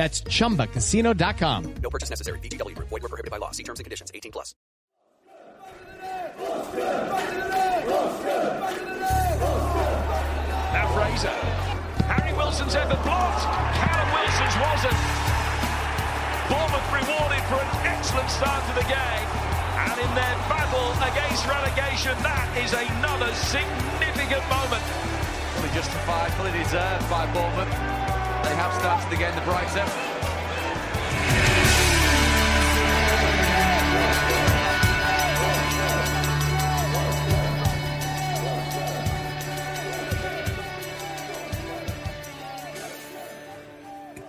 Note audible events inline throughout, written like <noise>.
That's chumbacasino.com. No purchase necessary. VGW Group. Void were prohibited by law. See terms and conditions. 18 plus. Now Fraser. Harry Wilson's ever blocked. Callum Wilson's wasn't. Bournemouth rewarded for an excellent start to the game. And in their battle against relegation, that is another significant moment. Fully justified, fully deserved by Bournemouth. They have started the brighter.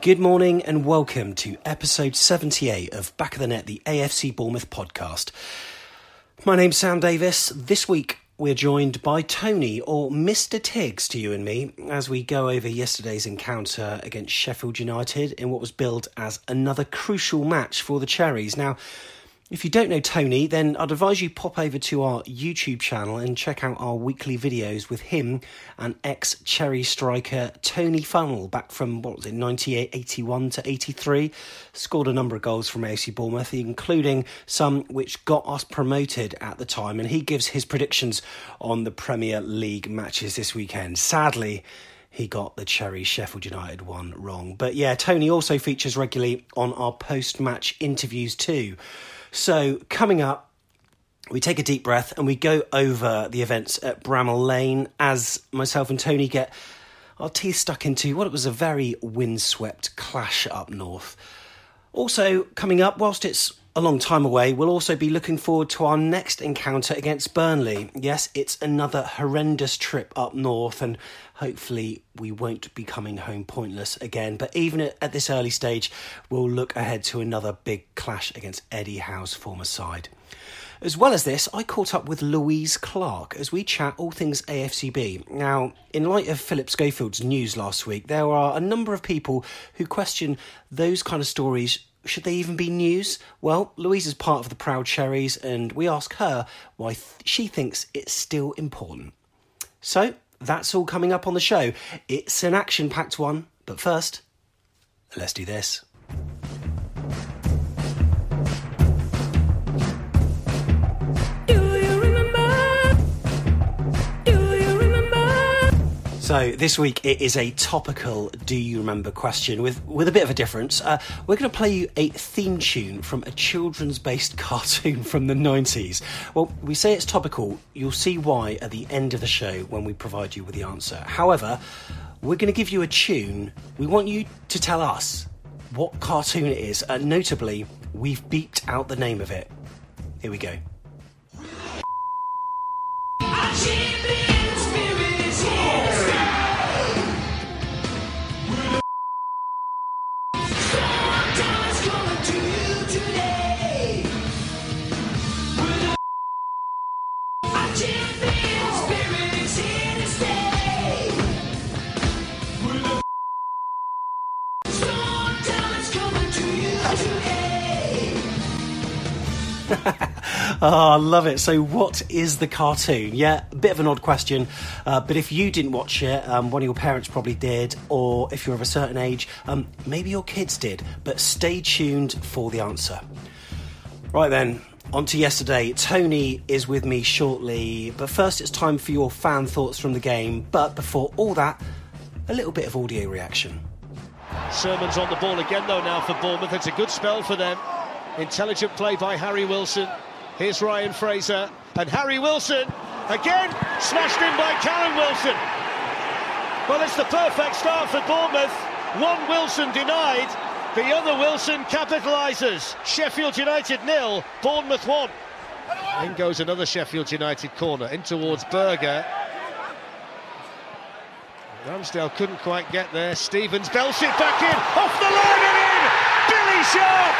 Good morning and welcome to episode 78 of Back of the Net, the AFC Bournemouth podcast. My name's Sam Davis. This week we're joined by Tony, or Mr. Tiggs to you and me, as we go over yesterday's encounter against Sheffield United in what was billed as another crucial match for the Cherries. Now, if you don't know Tony, then I'd advise you pop over to our YouTube channel and check out our weekly videos with him and ex Cherry striker Tony Funnell back from what was it, 98, 81 to 83. Scored a number of goals from AFC Bournemouth, including some which got us promoted at the time. And he gives his predictions on the Premier League matches this weekend. Sadly, he got the Cherry Sheffield United one wrong. But yeah, Tony also features regularly on our post match interviews too. So, coming up, we take a deep breath and we go over the events at Bramall Lane as myself and Tony get our teeth stuck into what it was a very windswept clash up north. Also, coming up, whilst it's a long time away, we'll also be looking forward to our next encounter against Burnley. Yes, it's another horrendous trip up north, and hopefully we won't be coming home pointless again. But even at this early stage, we'll look ahead to another big clash against Eddie Howe's former side. As well as this, I caught up with Louise Clark as we chat all things AFCB. Now, in light of Philip Schofield's news last week, there are a number of people who question those kind of stories should they even be news? Well, Louise is part of the Proud Cherries, and we ask her why th- she thinks it's still important. So, that's all coming up on the show. It's an action packed one, but first, let's do this. So this week it is a topical "Do you remember?" question with with a bit of a difference. Uh, we're going to play you a theme tune from a children's-based <laughs> cartoon from the '90s. Well, we say it's topical. You'll see why at the end of the show when we provide you with the answer. However, we're going to give you a tune. We want you to tell us what cartoon it is. Uh, notably, we've beeped out the name of it. Here we go. <laughs> oh, I love it. So, what is the cartoon? Yeah, a bit of an odd question, uh, but if you didn't watch it, um, one of your parents probably did, or if you're of a certain age, um, maybe your kids did. But stay tuned for the answer. Right then, on to yesterday. Tony is with me shortly, but first it's time for your fan thoughts from the game. But before all that, a little bit of audio reaction. Surman's on the ball again, though, now for Bournemouth. It's a good spell for them. Intelligent play by Harry Wilson. Here's Ryan Fraser. And Harry Wilson, again, smashed in by Callum Wilson. Well, it's the perfect start for Bournemouth. One Wilson denied, the other Wilson capitalises. Sheffield United nil, Bournemouth one. In goes another Sheffield United corner in towards Berger. Ramsdale couldn't quite get there. Stevens belts it back in, off the line and in. Billy Sharp.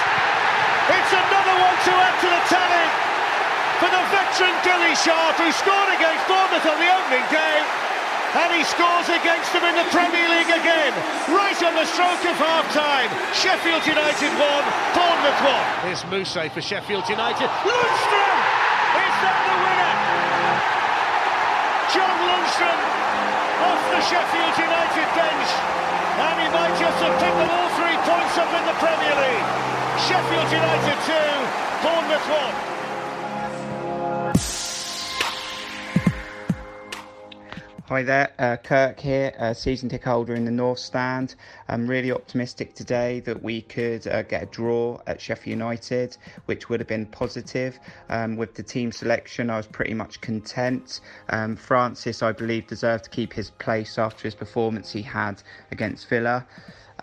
It's another one to add to the tally for the veteran Billy Sharp, who scored against Bournemouth on the opening day. And he scores against them in the Premier League again, right on the stroke of half time. Sheffield United won, Bournemouth won. Here's Mousset for Sheffield United. Lundstram! Is that the winner? John Lundstram off the Sheffield United bench. And he might just have picked them all three points up in the Premier League. Sheffield United 2, Bournemouth 1. Hi there, uh, Kirk here, uh, season ticket holder in the North Stand. I'm really optimistic today that we could uh, get a draw at Sheffield United, which would have been positive. Um, with the team selection, I was pretty much content. Um, Francis, I believe, deserved to keep his place after his performance he had against Villa.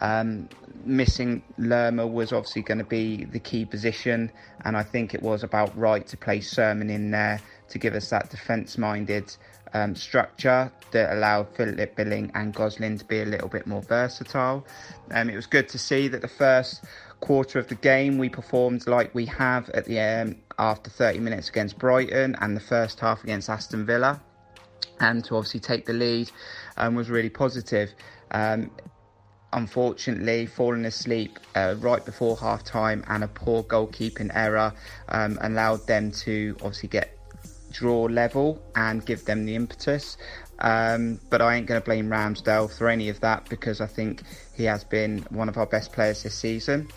Um, missing Lerma was obviously going to be the key position, and I think it was about right to play Surman in there to give us that defence minded um, structure that allowed Philip Billing and Gosling to be a little bit more versatile. Um, it was good to see that the first quarter of the game we performed like we have at the um, after 30 minutes against Brighton and the first half against Aston Villa, and to obviously take the lead um, was really positive. Um, unfortunately falling asleep uh, right before half time and a poor goalkeeping error um, allowed them to obviously get draw level and give them the impetus. Um, but I ain't going to blame Ramsdale for any of that because I think he has been one of our best players this season.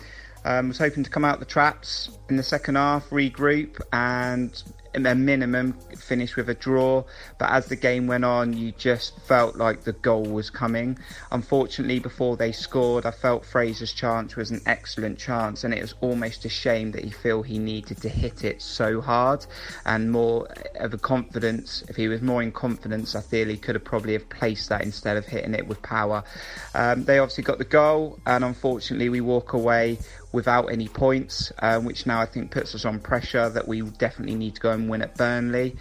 Um, was hoping to come out the traps in the second half, regroup, and a minimum finish with a draw. But as the game went on, you just felt like the goal was coming. Unfortunately, before they scored, I felt Fraser's chance was an excellent chance, and it was almost a shame that he felt he needed to hit it so hard and more of a confidence. If he was more in confidence, I feel he could have probably have placed that instead of hitting it with power. Um, they obviously got the goal, and unfortunately, we walk away without any points, uh, which now I think puts us on pressure that we definitely need to go and win at Burnley.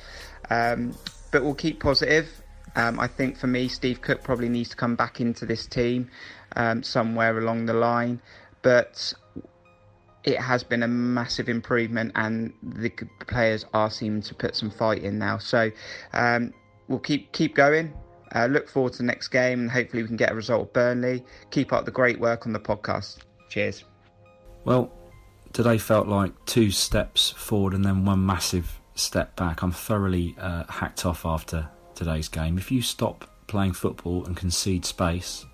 Um, but we'll keep positive. Um, I think for me, Steve Cook probably needs to come back into this team um, somewhere along the line. But it has been a massive improvement, and the players are seeming to put some fight in now. So um, we'll keep keep going. Uh, look forward to the next game, and hopefully we can get a result at Burnley. Keep up the great work on the podcast. Cheers. Well, today felt like two steps forward and then one massive step back. I'm thoroughly uh, hacked off after today's game. If you stop playing football and concede space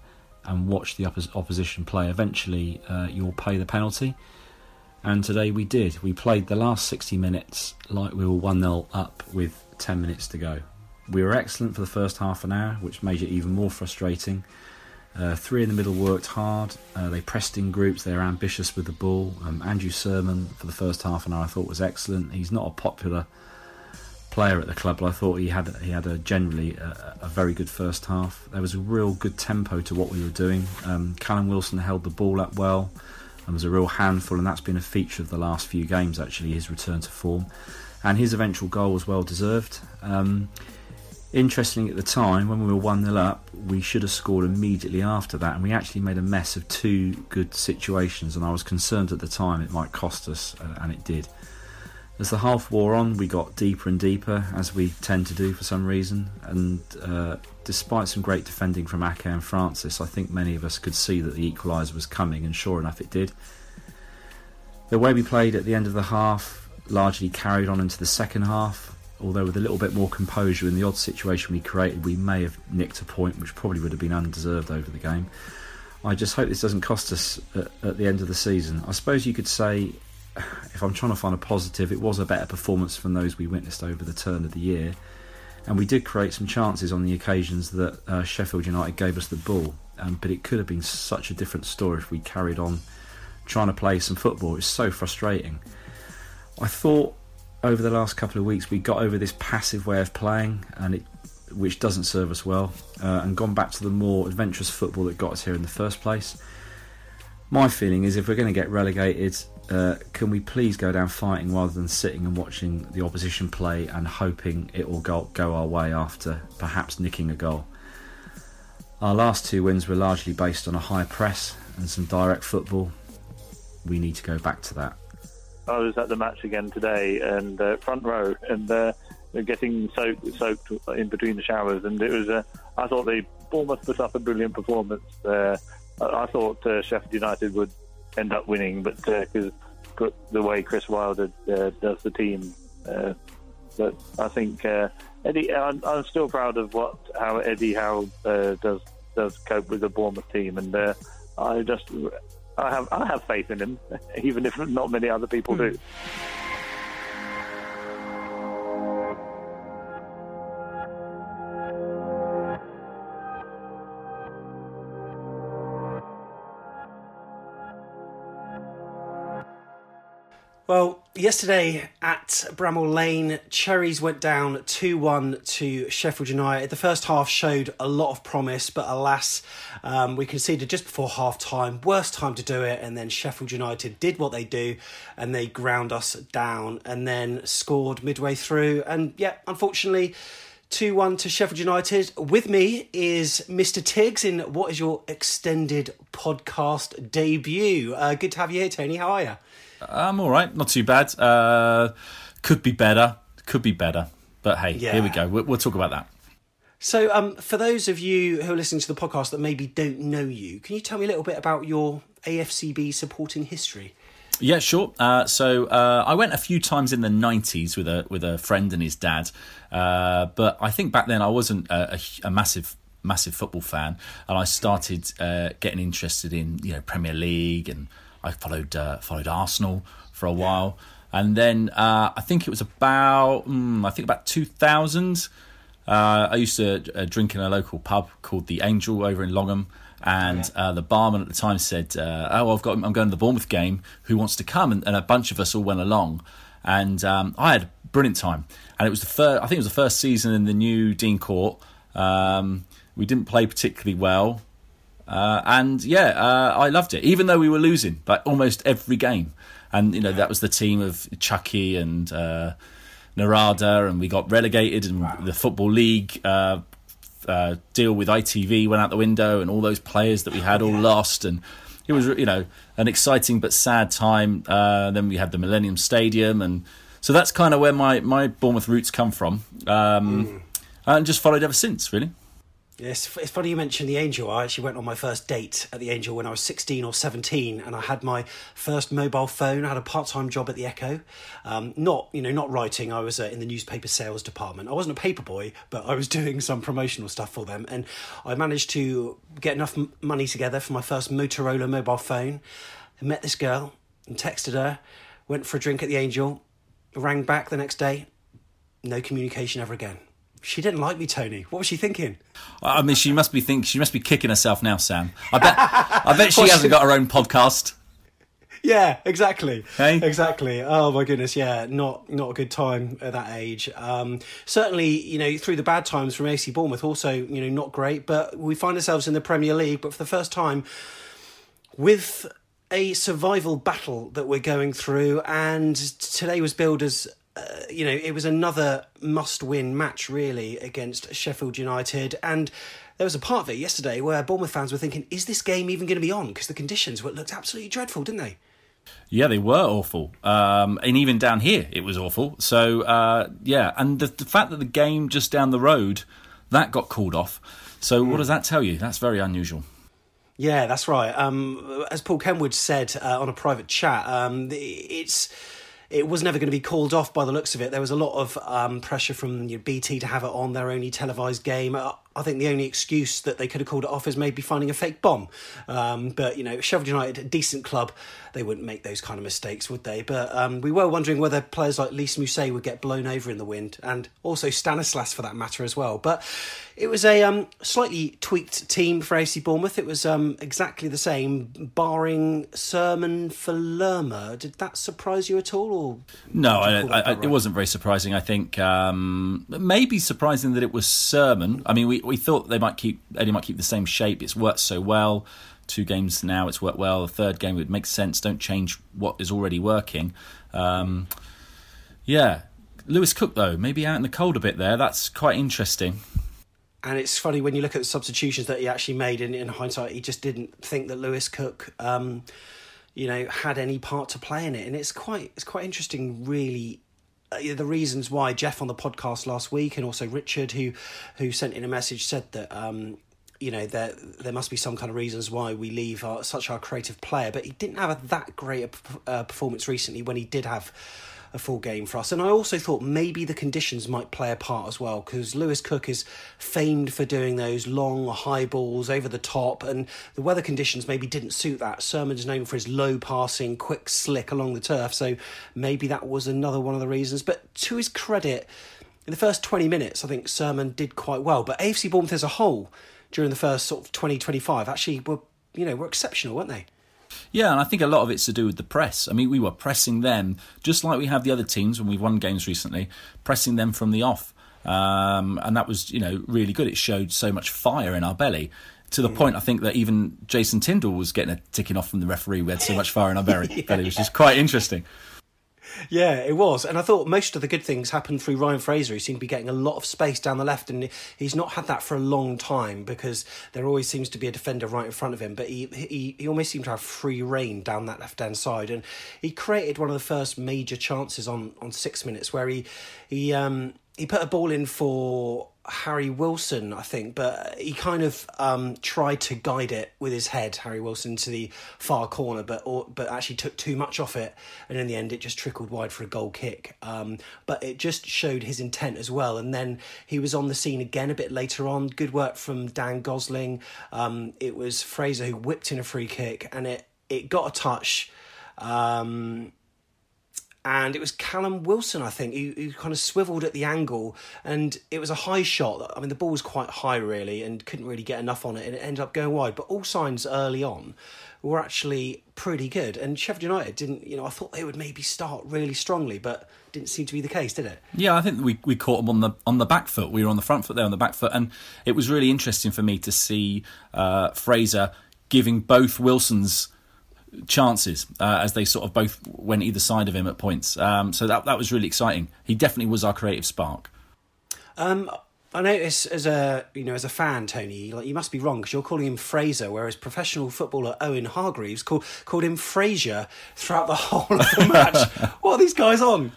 and watch the oppos- opposition play, eventually uh, you'll pay the penalty. And today we did. We played the last 60 minutes like we were 1 0 up with 10 minutes to go. We were excellent for the first half an hour, which made it even more frustrating. Uh, three in the middle worked hard. Uh, they pressed in groups. They were ambitious with the ball. Um, Andrew Surman for the first half an hour I thought was excellent. He's not a popular player at the club, but I thought he had he had a generally a, a very good first half. There was a real good tempo to what we were doing. Um, Callum Wilson held the ball up well and was a real handful, and that's been a feature of the last few games. Actually, his return to form and his eventual goal was well deserved. Um, Interesting at the time, when we were 1 0 up, we should have scored immediately after that, and we actually made a mess of two good situations. And I was concerned at the time it might cost us, uh, and it did. As the half wore on, we got deeper and deeper, as we tend to do for some reason. And uh, despite some great defending from Ake and Francis, I think many of us could see that the equaliser was coming, and sure enough, it did. The way we played at the end of the half largely carried on into the second half. Although with a little bit more composure in the odd situation we created, we may have nicked a point, which probably would have been undeserved over the game. I just hope this doesn't cost us at, at the end of the season. I suppose you could say, <sighs> if I'm trying to find a positive, it was a better performance from those we witnessed over the turn of the year. And we did create some chances on the occasions that uh, Sheffield United gave us the ball. Um, but it could have been such a different story if we carried on trying to play some football. It's so frustrating. I thought over the last couple of weeks we got over this passive way of playing, and it which doesn't serve us well, uh, and gone back to the more adventurous football that got us here in the first place. My feeling is if we're going to get relegated, uh, can we please go down fighting rather than sitting and watching the opposition play and hoping it will go, go our way after perhaps nicking a goal? Our last two wins were largely based on a high press and some direct football. We need to go back to that. I was at the match again today and uh, front row and uh, getting soaked, soaked in between the showers, and it was. Uh, I thought the Bournemouth put up a brilliant performance. Uh, I thought uh, Sheffield United would end up winning, but because uh, the way Chris Wilder uh, does the team, uh, but I think Eddie. I'm, I'm, still proud of what how Eddie Howe does does cope with the Bournemouth team, and I just I have I have faith in him, <laughs> even if not many other people mm. do. Yesterday at Bramall Lane, Cherries went down 2 1 to Sheffield United. The first half showed a lot of promise, but alas, um, we conceded just before half time. Worst time to do it, and then Sheffield United did what they do and they ground us down and then scored midway through. And yeah, unfortunately, 2 1 to Sheffield United. With me is Mr. Tiggs in what is your extended podcast debut. Uh, good to have you here, Tony. How are you? I'm all right, not too bad. Uh, could be better, could be better. But hey, yeah. here we go. We'll, we'll talk about that. So, um, for those of you who are listening to the podcast that maybe don't know you, can you tell me a little bit about your AFCB supporting history? Yeah, sure. Uh, so uh, I went a few times in the '90s with a with a friend and his dad, uh, but I think back then I wasn't a, a, a massive massive football fan, and I started uh, getting interested in you know Premier League and I followed uh, followed Arsenal for a while, and then uh, I think it was about mm, I think about two thousand. Uh, I used to uh, drink in a local pub called the Angel over in Longham, and uh, the barman at the time said, uh, "Oh, I've got I'm going to the Bournemouth game. Who wants to come?" And, and a bunch of us all went along, and um, I had a brilliant time. And it was the first I think it was the first season in the new Dean Court. Um, we didn't play particularly well. Uh, and yeah, uh, I loved it, even though we were losing like almost every game. And you know that was the team of Chucky and uh, Narada, and we got relegated, and wow. the football league uh, uh, deal with ITV went out the window, and all those players that we had all lost, and it was you know an exciting but sad time. Uh, then we had the Millennium Stadium, and so that's kind of where my my Bournemouth roots come from, um, mm. and just followed ever since, really. Yes, it's funny you mentioned the Angel. I actually went on my first date at the Angel when I was 16 or 17, and I had my first mobile phone. I had a part-time job at the Echo. Um, not, you know, not writing. I was uh, in the newspaper sales department. I wasn't a paper boy, but I was <laughs> doing some promotional stuff for them, and I managed to get enough m- money together for my first Motorola mobile phone. I met this girl and texted her. Went for a drink at the Angel. Rang back the next day. No communication ever again. She didn't like me, Tony. What was she thinking? I mean, she must be think she must be kicking herself now, Sam. I bet. I bet she <laughs> hasn't got her own podcast. Yeah, exactly. Hey? Exactly. Oh my goodness, yeah, not not a good time at that age. Um, certainly, you know, through the bad times from AC Bournemouth, also, you know, not great. But we find ourselves in the Premier League, but for the first time, with a survival battle that we're going through, and today was billed as uh, you know, it was another must-win match really against Sheffield United, and there was a part of it yesterday where Bournemouth fans were thinking, "Is this game even going to be on?" Because the conditions were, looked absolutely dreadful, didn't they? Yeah, they were awful, um, and even down here it was awful. So uh, yeah, and the, the, fact that the game just down the road that got called off. So mm. what does that tell you? That's very unusual. Yeah, that's right. Um, as Paul Kenwood said uh, on a private chat, um, it's it was never going to be called off by the looks of it. There was a lot of um, pressure from you know, BT to have it on their only televised game. I think the only excuse that they could have called it off is maybe finding a fake bomb. Um, but, you know, Sheffield United, a decent club, they wouldn't make those kind of mistakes, would they? But um, we were wondering whether players like Lys Mousset would get blown over in the wind, and also Stanislas for that matter as well. But it was a um, slightly tweaked team for AC Bournemouth. It was um, exactly the same, barring Surman for Lerma. Did that surprise you at all? Or no, I, I, right? it wasn't very surprising. I think um, maybe surprising that it was Surman. I mean, we, we thought they might keep Eddie might keep the same shape. It's worked so well. Two games now, it's worked well. The third game would make sense. Don't change what is already working. Um, yeah, Lewis Cook though, maybe out in the cold a bit there. That's quite interesting. And it's funny when you look at the substitutions that he actually made. In, in hindsight, he just didn't think that Lewis Cook, um, you know, had any part to play in it. And it's quite it's quite interesting, really, the reasons why Jeff on the podcast last week and also Richard who who sent in a message said that um, you know there there must be some kind of reasons why we leave our, such our creative player. But he didn't have a, that great a uh, performance recently when he did have a full game for us. And I also thought maybe the conditions might play a part as well because Lewis Cook is famed for doing those long high balls over the top, and the weather conditions maybe didn't suit that. Surman's known for his low passing, quick slick along the turf, so maybe that was another one of the reasons. But to his credit, in the first 20 minutes, I think Surman did quite well. But AFC Bournemouth as a whole, during the first sort of 20, 25, actually were, you know, were exceptional, weren't they? Yeah, and I think a lot of it's to do with the press. I mean, we were pressing them just like we have the other teams when we've won games recently, pressing them from the off. Um, and that was, you know, really good. It showed so much fire in our belly to the mm. point I think that even Jason Tindall was getting a ticking off from the referee. We had so much fire in our <laughs> belly, yeah. belly which is quite interesting. Yeah, it was. And I thought most of the good things happened through Ryan Fraser, who seemed to be getting a lot of space down the left. And he's not had that for a long time because there always seems to be a defender right in front of him. But he, he, he almost seemed to have free reign down that left hand side. And he created one of the first major chances on, on six minutes where he, he, um, he put a ball in for Harry Wilson, I think, but he kind of um, tried to guide it with his head, Harry Wilson, to the far corner, but or, but actually took too much off it, and in the end, it just trickled wide for a goal kick. Um, but it just showed his intent as well. And then he was on the scene again a bit later on. Good work from Dan Gosling. Um, it was Fraser who whipped in a free kick, and it it got a touch. Um, and it was Callum Wilson, I think, who, who, kind of swiveled at the angle, and it was a high shot. I mean, the ball was quite high, really, and couldn't really get enough on it, and it ended up going wide. But all signs early on were actually pretty good, and Sheffield United didn't. You know, I thought they would maybe start really strongly, but didn't seem to be the case, did it? Yeah, I think we we caught them on the on the back foot. We were on the front foot there on the back foot, and it was really interesting for me to see uh, Fraser giving both Wilsons chances uh, as they sort of both went either side of him at points. Um, so that that was really exciting. He definitely was our creative spark. Um, I notice as a you know as a fan, Tony, like you must be wrong because you're calling him Fraser, whereas professional footballer Owen Hargreaves called called him Fraser throughout the <laughs> whole of the match. <laughs> what are these guys on?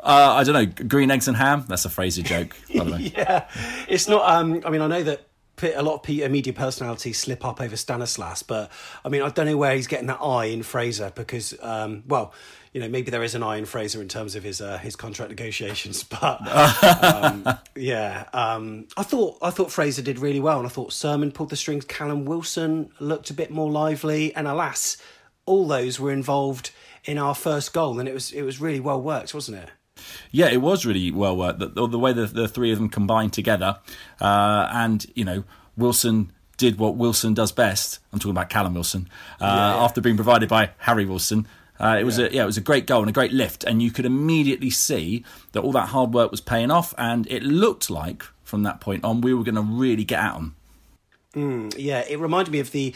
Uh, I don't know. Green eggs and ham. That's a Fraser joke, by the way. <laughs> yeah, it's not. Um, I mean, I know that a lot of media personalities slip up over Stanislas, but I mean, I don't know where he's getting that eye in Fraser because, um, well, you know, maybe there is an eye in Fraser in terms of his uh, his contract negotiations, <laughs> but um, yeah, um, I thought I thought Fraser did really well, and I thought Surman pulled the strings. Callum Wilson looked a bit more lively, and alas, all those were involved in our first goal, and it was it was really well worked, wasn't it? Yeah, it was really well worked. The, the way the, the three of them combined together, uh, and you know, Wilson did what Wilson does best. I'm talking about Callum Wilson. Uh, yeah, yeah. After being provided by Harry Wilson, uh, it was yeah. a yeah, it was a great goal and a great lift, and you could immediately see that all that hard work was paying off, and it looked like from that point on we were going to really get at them. Mm, yeah, it reminded me of the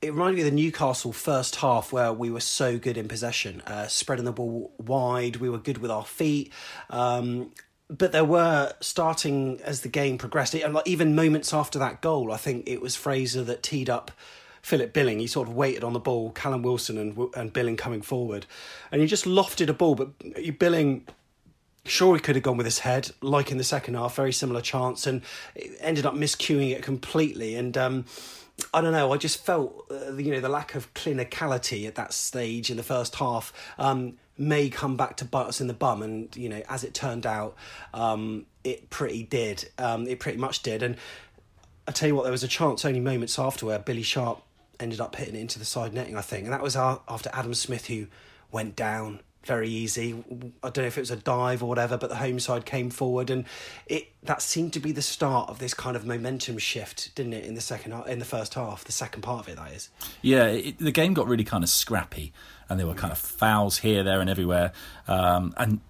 it reminded me of the Newcastle first half where we were so good in possession, uh, spreading the ball wide. We were good with our feet. Um, but there were starting as the game progressed, and like even moments after that goal, I think it was Fraser that teed up Philip Billing. He sort of waited on the ball, Callum Wilson and and Billing coming forward, and he just lofted a ball, but Billing Sure, he could have gone with his head, like in the second half, very similar chance, and ended up miscuing it completely. And um, I don't know, I just felt uh, you know the lack of clinicality at that stage in the first half. Um, may come back to bite us in the bum. And, you know, as it turned out, um, it pretty did. Um, it pretty much did. And I tell you what, there was a chance only moments after where Billy Sharp ended up hitting it into the side netting, I think. And that was after Adam Smith, who went down very easy. I don't know if it was a dive or whatever, but the home side came forward, and it that seemed to be the start of this kind of momentum shift, didn't it? In the second, in the first half, the second part of it, that is. Yeah, it, the game got really kind of scrappy, and there were kind of fouls here, there, and everywhere. Um, and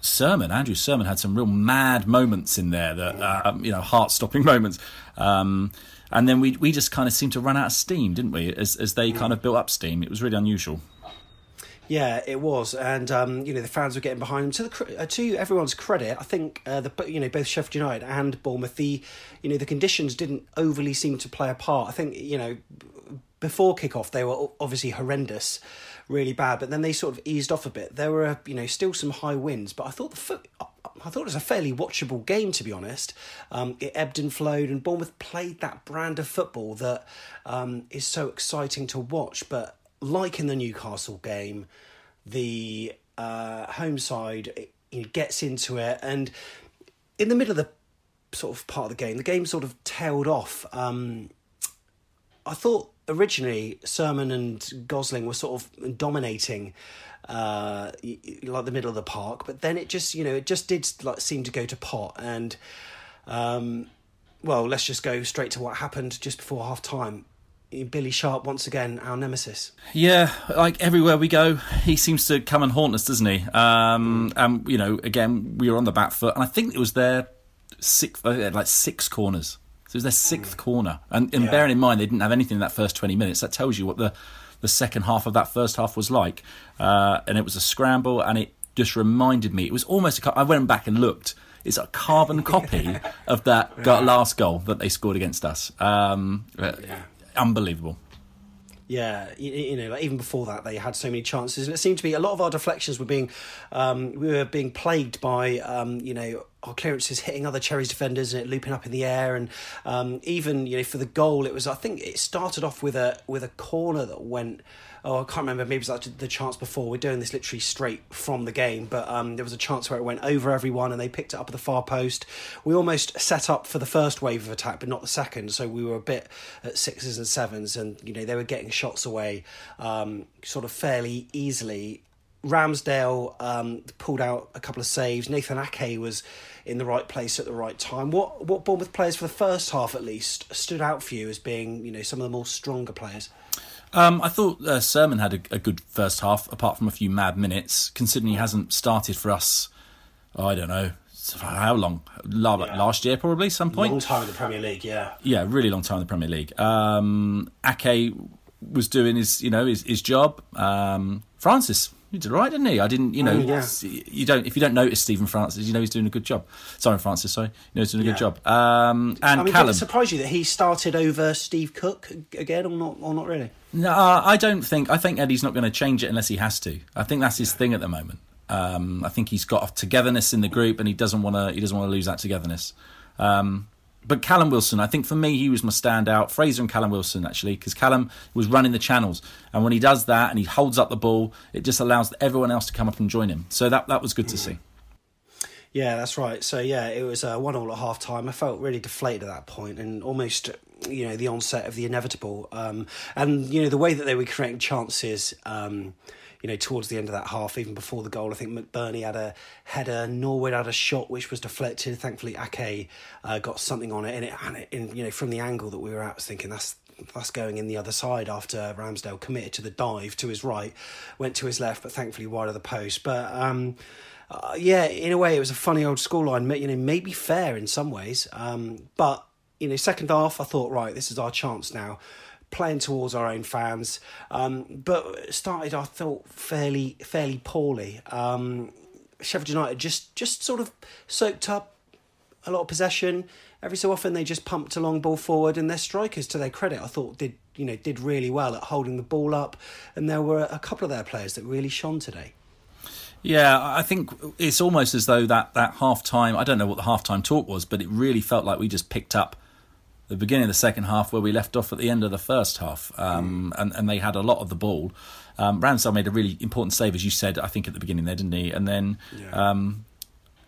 Surman, Andrew Surman had some real mad moments in there that uh, you know, heart-stopping <laughs> moments. Um, and then we we just kind of seemed to run out of steam, didn't we? As as they kind of built up steam, it was really unusual. Yeah, it was, and um, you know the fans were getting behind them. To the uh, to everyone's credit, I think uh, the you know both Sheffield United and Bournemouth, the you know the conditions didn't overly seem to play a part. I think you know before kickoff they were obviously horrendous, really bad, but then they sort of eased off a bit. There were you know still some high winds, but I thought the foot. I thought it was a fairly watchable game, to be honest. Um, it ebbed and flowed, and Bournemouth played that brand of football that um, is so exciting to watch. But like in the Newcastle game, the uh, home side gets into it, and in the middle of the sort of part of the game, the game sort of tailed off. Um, I thought originally Surman and Gosling were sort of dominating uh, like the middle of the park, but then it just you know it just did like seem to go to pot and. Um, well, let's just go straight to what happened just before half time. Billy Sharp once again our nemesis. Yeah, like everywhere we go, he seems to come and haunt us, doesn't he? Um, and you know, again, we were on the back foot, and I think it was their six, uh, like six corners. So it was their sixth mm. corner, and, and yeah. bearing in mind they didn't have anything in that first twenty minutes, that tells you what the the second half of that first half was like. Uh, and it was a scramble, and it just reminded me. It was almost. A, I went back and looked. It's a carbon copy <laughs> of that yeah. last goal that they scored against us. Um, yeah unbelievable. Yeah, you, you, know, like even before that, they had so many chances, and it seemed to be a lot of our deflections were being, um, we were being plagued by, um, you know, our clearances hitting other Cherries defenders and it looping up in the air, and um, even you know for the goal, it was I think it started off with a with a corner that went oh, I can't remember, maybe it was like the chance before. We're doing this literally straight from the game, but um, there was a chance where it went over everyone and they picked it up at the far post. We almost set up for the first wave of attack, but not the second. So we were a bit at sixes and sevens, and you know they were getting shots away um, sort of fairly easily. Ramsdale um, pulled out a couple of saves. Nathan Ake was in the right place at the right time. What what Bournemouth players for the first half at least stood out for you as being you know some of the more stronger players? Um, I thought uh, Surman had a, a, good first half, apart from a few mad minutes. Considering he hasn't started for us, oh, I don't know how long. Last year, probably some point. Long time in the Premier League, yeah. Yeah, really long time in the Premier League. Um, Ake was doing his, you know, his, his job. Um, Francis he did right, didn't he? I didn't, you know, oh, yeah. you don't if you don't notice Stephen Francis, you know he's doing a good job. Sorry, Francis, sorry, you know he's doing a yeah. good job. Um, and I mean, Callum, did it surprise you that he started over Steve Cook again, or not, or not really? No, I don't think. I think Eddie's not going to change it unless he has to. I think that's his thing at the moment. Um, I think he's got a togetherness in the group, and he doesn't want to. He doesn't want to lose that togetherness. Um, but Callum Wilson, I think for me, he was my standout. Fraser and Callum Wilson, actually, because Callum was running the channels. And when he does that and he holds up the ball, it just allows everyone else to come up and join him. So that, that was good to see. Yeah, that's right. So, yeah, it was one all at half time. I felt really deflated at that point and almost, you know, the onset of the inevitable. Um, and, you know, the way that they were creating chances. Um, you know, towards the end of that half, even before the goal, I think McBurnie had a header, Norwood had a shot which was deflected. Thankfully, Ake uh, got something on it, and it, and it, in, you know, from the angle that we were at, I was thinking that's that's going in the other side after Ramsdale committed to the dive to his right, went to his left, but thankfully wide of the post. But um, uh, yeah, in a way, it was a funny old scoreline. You know, maybe fair in some ways, um, but you know, second half, I thought, right, this is our chance now playing towards our own fans. Um, but started, I thought, fairly fairly poorly. Um, Sheffield United just just sort of soaked up a lot of possession. Every so often they just pumped a long ball forward, and their strikers, to their credit, I thought did you know did really well at holding the ball up. And there were a couple of their players that really shone today. Yeah, I think it's almost as though that, that half time, I don't know what the half time talk was, but it really felt like we just picked up the beginning of the second half where we left off at the end of the first half. Um, Mm. and, and they had a lot of the ball. Um, Ramsdale made a really important save, as you said, I think at the beginning there, didn't he? And then um,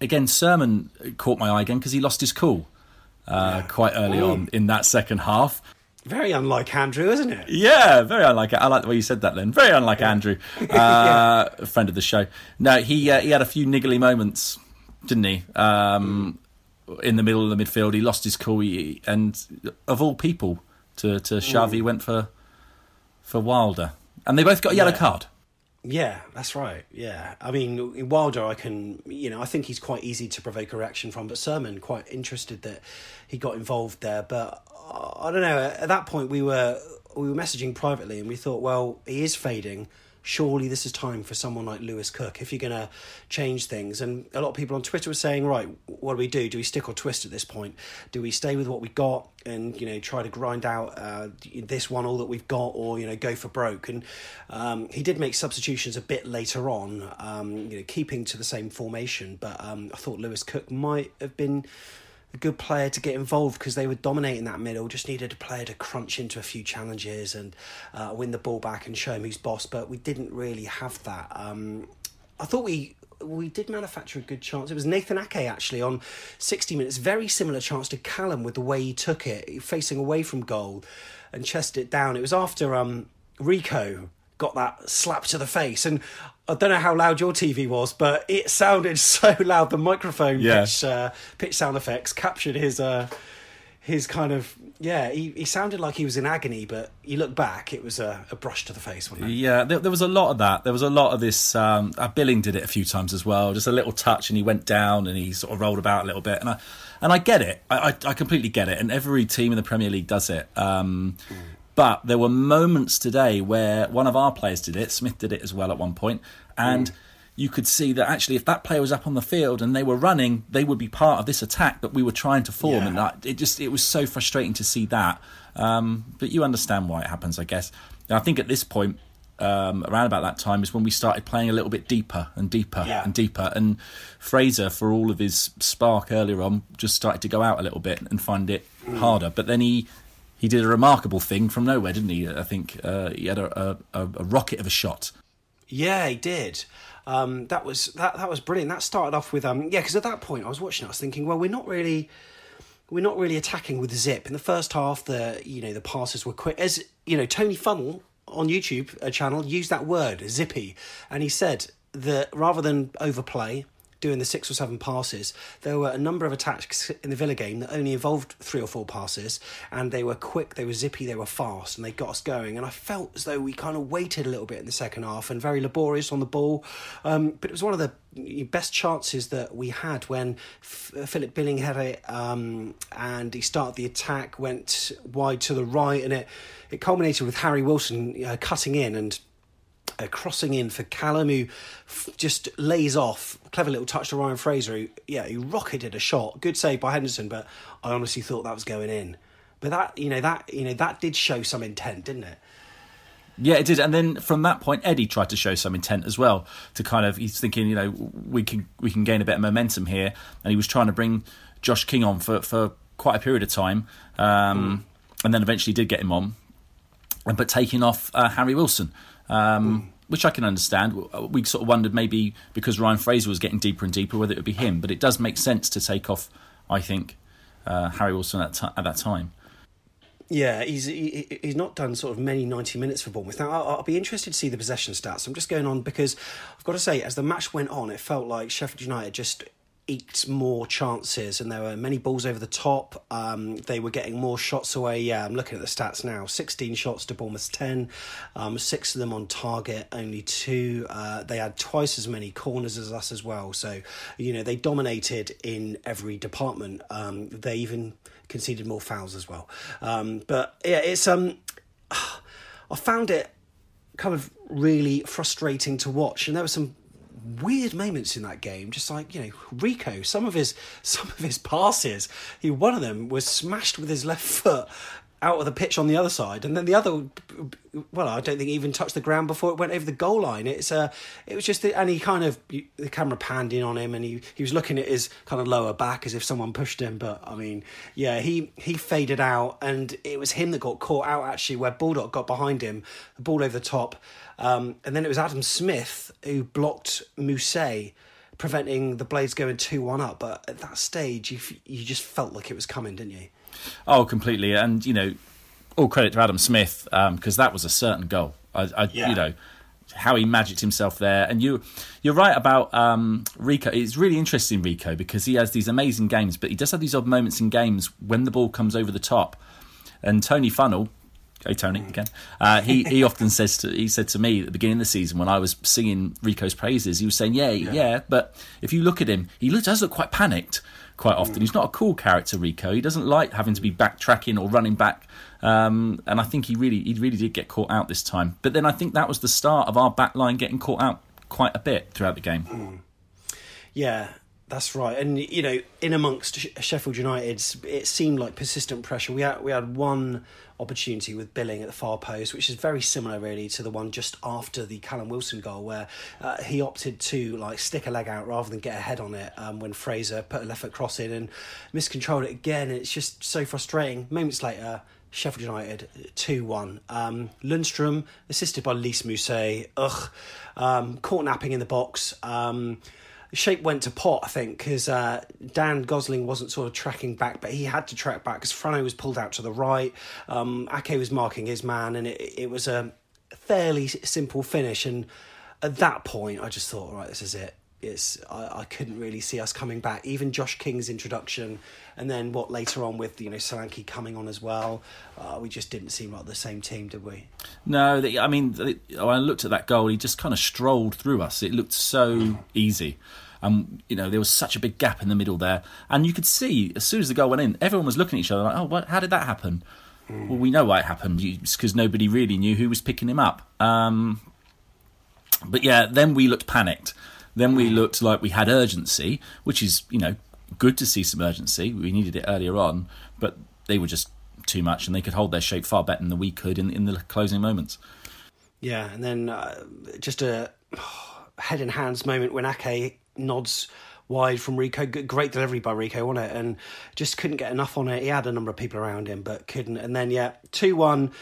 again, Surman caught my eye again because he lost his cool uh, quite early Ooh. on in that second half. Very unlike Andrew, isn't it? Yeah, very unlike it. I like the way you said that. Then very unlike Andrew, <laughs> uh, a friend of the show. No, he uh, he had a few niggly moments, didn't he? Um, In the middle of the midfield, he lost his cool, he, and of all people, to to shove, he went for for Wilder, and they both got a yellow Yeah. card. Yeah, that's right. Yeah, I mean Wilder, I can you know I think he's quite easy to provoke a reaction from, but Surman quite interested that he got involved there. But uh, I don't know. At that point, we were we were messaging privately, and we thought, well, he is fading. Surely this is time for someone like Lewis Cook if you're going to change things. And a lot of people on Twitter were saying, right, what do we do? Do we stick or twist at this point? Do we stay with what we got and you know try to grind out uh, this one all that we've got, or you know go for broke? And um, he did make substitutions a bit later on, um, you know, keeping to the same formation. But um, I thought Lewis Cook might have been a good player to get involved because they were dominating that middle. Just needed a player to crunch into a few challenges and uh, win the ball back and show him who's boss. But we didn't really have that. Um, I thought we we did manufacture a good chance. It was Nathan Ake actually on 60 minutes. Very similar chance to Callum with the way he took it, facing away from goal and chested it down. It was after um, Rico got that slap to the face. And I don't know how loud your TV was, but it sounded <laughs> so loud. The microphone Yeah. pitch, uh, pitch sound effects captured his uh, his kind of yeah. He, he sounded like he was in agony, but you look back, it was a, a brush to the face, wasn't it? Yeah, there, there was a lot of that. There was a lot of this. Um, uh, Billing did it a few times as well. Just a little touch, and he went down, and he sort of rolled about a little bit. And I, and I get it. I, I, I completely get it. And every team in the Premier League does it. Um, But there were moments today where one of our players did it. Smith did it as well at one point, and. You could see that actually, if that player was up on the field and they were running, they would be part of this attack that we were trying to form. Yeah. And I, it just it was so frustrating to see that. Um, but you understand why it happens, I guess. And I think at this point, um, around about that time, is when we started playing a little bit deeper and deeper Yeah. and deeper. And Fraser, for all of his spark earlier on, just started to go out a little bit and find it Mm. harder. But then he. He did a remarkable thing from nowhere, didn't he? I think uh, he had a, a, a rocket of a shot. Yeah, he did. Um, that was that that was brilliant. That started off with um, yeah, because at that point I was watching, I was thinking, well, we're not really we're not really attacking with zip in the first half. The you know the passes were quick, as you know Tony Funnell on YouTube a channel used that word zippy, and he said that rather than overplay. Doing the six or seven passes, there were a number of attacks in the Villa game that only involved three or four passes, and they were quick, they were zippy, they were fast, and they got us going. And I felt as though we kind of waited a little bit in the second half and very laborious on the ball. Um, but it was one of the best chances that we had when F- Philip Billing had it, um, and he started the attack, went wide to the right, and it it culminated with Harry Wilson uh, cutting in and uh, crossing in for Callum, who f- just lays off. Clever little touch to Ryan Fraser, who, yeah, he rocketed a shot. Good save by Henderson, but I honestly thought that was going in. But that, you know, that you know that did show some intent, didn't it? Yeah, it did. And then from that point, Eddie tried to show some intent as well. To kind of, he's thinking, you know, we can we can gain a bit of momentum here, and he was trying to bring Josh King on for for quite a period of time, um, and then eventually did get him on, and but taking off uh, Harry Wilson. Um, Which I can understand. We sort of wondered maybe because Ryan Fraser was getting deeper and deeper whether it would be him, but it does make sense to take off. I think uh, Harry Wilson at, ti at that time. Yeah, he's he, he's not done sort of many ninety minutes for Bournemouth. Now I'll, I'll be interested to see the possession stats. I'm just going on because I've got to say, as the match went on, it felt like Sheffield United just eked more chances, and there were many balls over the top. Um, they were getting more shots away. Yeah, I'm looking at the stats now. 16 shots to Bournemouth's 10, um, six of them on target, only two. Uh, they had twice as many corners as us as well. So you know they dominated in every department. Um, they even conceded more fouls as well. Um, but yeah, it's um, <sighs> I found it kind of really frustrating to watch, and there were some weird moments in that game. Just like you know, Rico, some of his <laughs> some of his passes, he one of them was smashed with his left foot. Out of the pitch on the other side, and then the other, well, I don't think even touched the ground before it went over the goal line. It's uh, it was just, the, and he kind of the camera panned in on him, and he he was looking at his kind of lower back as if someone pushed him. But I mean, yeah, he he faded out, and it was him that got caught out actually, where Baldock got behind him, the ball over the top, um, and then it was Adam Smith who blocked Mousset preventing the Blades going 2 1 up. But at that stage, you, you just felt like it was coming, didn't you? Oh, completely. And, you know, all credit to Adam Smith because um, that was a certain goal. I, I yeah. You know, how he magicked himself there. And you, you're right about um, Rico. It's really interesting, Rico, because he has these amazing games, but he does have these odd moments in games when the ball comes over the top. And Tony Funnell, Hey Tony again. Uh, he he <laughs> often says to he said to me at the beginning of the season when I was singing Rico's praises, he was saying, "Yeah, yeah, yeah but if you look at him, he does look quite panicked quite often. He's not a cool character, Rico. He doesn't like having to be backtracking or running back. Um, and I think he really he really did get caught out this time. But then I think that was the start of our back line getting caught out quite a bit throughout the game. Yeah, that's right, and you know, in amongst Sheffield United, it seemed like persistent pressure. We had we had one opportunity with Billing at the far post, which is very similar, really, to the one just after the Callum Wilson goal, where uh, he opted to like stick a leg out rather than get a head on it um, when Fraser put a left foot cross in and miscontrolled it again. It's just so frustrating. Moments later, Sheffield United 2 1. Um, Lundstram, assisted by Lys Mousset, ugh, um, caught napping in the box. Um, shape went to pot, I think, because uh, Dan Gosling wasn't sort of tracking back, but he had to track back because Frano was pulled out to the right. Um, Ake was marking his man, and it, it was a fairly simple finish. And at that point, I just thought, right, this is it. It's I, I couldn't really see us coming back. Even Josh King's introduction, and then what later on with you know Solanke coming on as well, uh, we just didn't seem like the same team, did we? No, I mean, I looked at that goal, he just kind of strolled through us. It looked so easy. And you know there was such a big gap in the middle there, and you could see as soon as the goal went in, everyone was looking at each other like, "Oh, what? How did that happen?" Mm. Well, we know why it happened because nobody really knew who was picking him up. Um, but yeah, then we looked panicked. Then we looked like we had urgency, which is you know good to see some urgency. We needed it earlier on, but they were just too much, and they could hold their shape far better than we could in in the closing moments. Yeah, and then uh, just a <sighs> head in hands moment when Ake nods wide from Rico. Great delivery by Rico, wasn't it? And just couldn't get enough on it. He had a number of people around him, but couldn't. And then, yeah, 2 1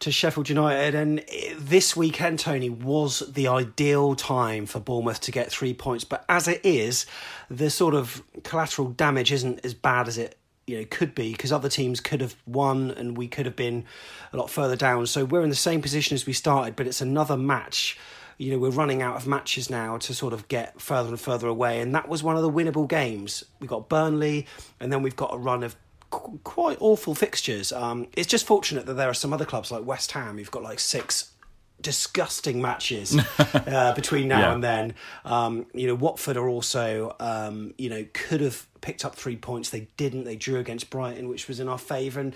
to Sheffield United. And this weekend, Tony, was the ideal time for Bournemouth to get three points. But as it is, the sort of collateral damage isn't as bad as it you know could be because other teams could have won and we could have been a lot further down so we're in the same position as we started but it's another match you know we're running out of matches now to sort of get further and further away and that was one of the winnable games we got burnley and then we've got a run of qu- quite awful fixtures um, it's just fortunate that there are some other clubs like west ham who've got like six disgusting matches <laughs> uh, between now yeah. and then. Um, you know, Watford are also, um, you know, could have picked up three points. They didn't. They drew against Brighton, which was in our favour. And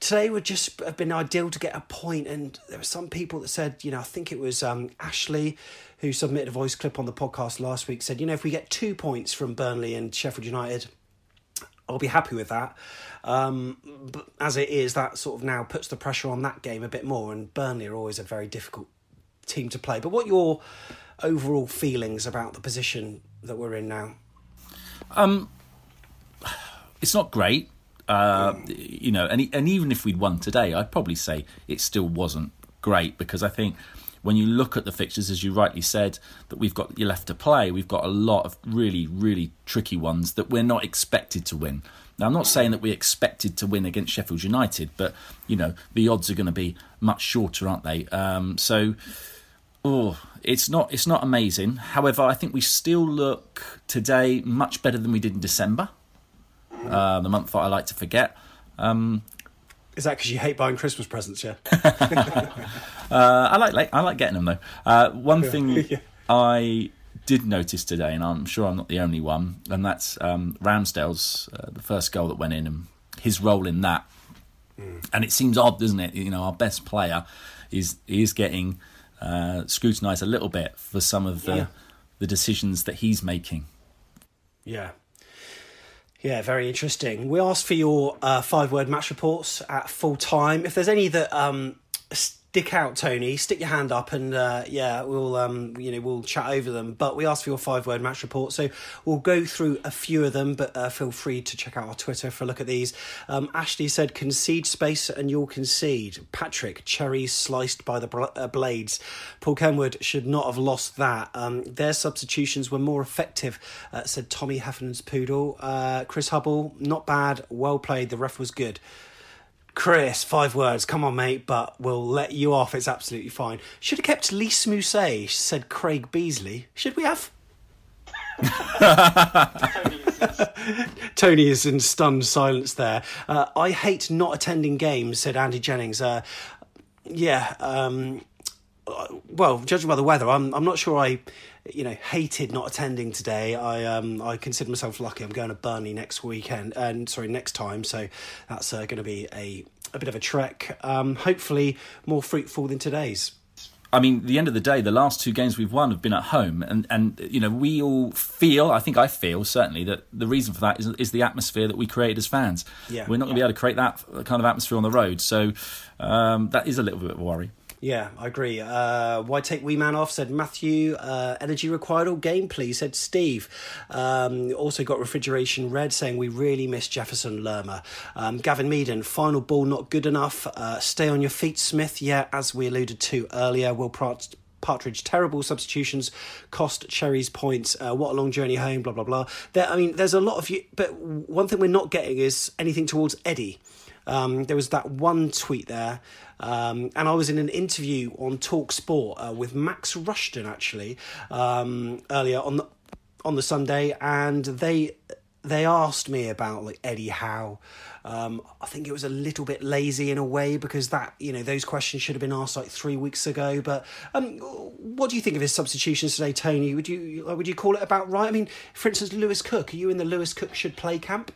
today would just have been ideal to get a point. And there were some people that said, you know, I think it was um, Ashley who submitted a voice clip on the podcast last week said, you know, if we get two points from Burnley and Sheffield United, I'll be happy with that. Um, but as it is, that sort of now puts the pressure on that game a bit more. And Burnley are always a very difficult team to play. But what your overall feelings about the position that we're in now? Um, it's not great. Uh, you know, and and even if we'd won today, I'd probably say it still wasn't great because I think when you look at the fixtures, as you rightly said, that we've got you left to play, we've got a lot of really, really tricky ones that we're not expected to win. Now, I'm not saying that we expected to win against Sheffield United, but you know the odds are going to be much shorter, aren't they? Um, so, oh, it's not it's not amazing. However, I think we still look today much better than we did in December uh, the month that I like to forget. Um, is that because you hate buying Christmas presents? Yeah. <laughs> uh, I like, like, I like getting them though. Uh, one thing <laughs> yeah. I did notice today, and I'm sure I'm not the only one, and that's um, Ramsdale's uh, the first goal that went in, and his role in that. Mm. And it seems odd, doesn't it? You know, our best player is is getting uh, scrutinised a little bit for some of the yeah. the decisions that he's making. Yeah, Yeah, very interesting. We asked for your uh, five word match reports at full time. If there's any that um, stick out, Tony, stick your hand up, and uh, yeah, we'll um, you know we'll chat over them. But we asked for your five word match report, so we'll go through a few of them. But uh, feel free to check out our Twitter for a look at these. Um, Ashley said, "Concede space, and you'll concede." Patrick, cherries sliced by the bl- uh, blades. Paul Kenwood should not have lost that. Um, their substitutions were more effective," uh, said Tommy Heffernan's poodle. Uh, Chris Hubble, not bad, well played. The ref was good. Chris, five words. Come on, mate, but we'll let you off. It's absolutely fine. Should have kept Lys Mousset, said Craig Beasley. Should we have? <laughs> Tony is in stunned silence there. Uh, I hate not attending games, said Andy Jennings. Uh, yeah, um, uh, well, judging by the weather, I'm I'm not sure I, you know, hated not attending today. I um I consider myself lucky. I'm going to Burnley next weekend, and sorry, next time. So that's uh, going to be a a bit of a trek. Um, hopefully more fruitful than today's. I mean, the end of the day, the last two games we've won have been at home, and and you know we all feel. I think I feel certainly that the reason for that is is the atmosphere that we created as fans. Yeah. We're not going to be able to create that kind of atmosphere on the road, so um, that is a little bit of a worry. Yeah, I agree. Uh, why take Wee Man off? Said Matthew. Uh, energy required all game, please. Said Steve. Um, also got refrigeration red saying we really miss Jefferson Lerma. Um, Gavin Meaden. Final ball not good enough. Uh, stay on your feet, Smith. Yeah, as we alluded to earlier, Will Pratt. Partridge, terrible substitutions, cost Cherries points. Uh, what a long journey home. Blah blah blah. There, I mean, there's a lot of you, but one thing we're not getting is anything towards Eddie. Um, there was that one tweet there, um, and I was in an interview on Talk Sport uh, with Max Rushton actually um, earlier on the on the Sunday, and they they asked me about like Eddie Howe. Um, I think it was a little bit lazy in a way because that you know those questions should have been asked like three weeks ago. But um, what do you think of his substitutions today, Tony? Would you would you call it about right? I mean, for instance, Lewis Cook. Are you in the Lewis Cook should play camp?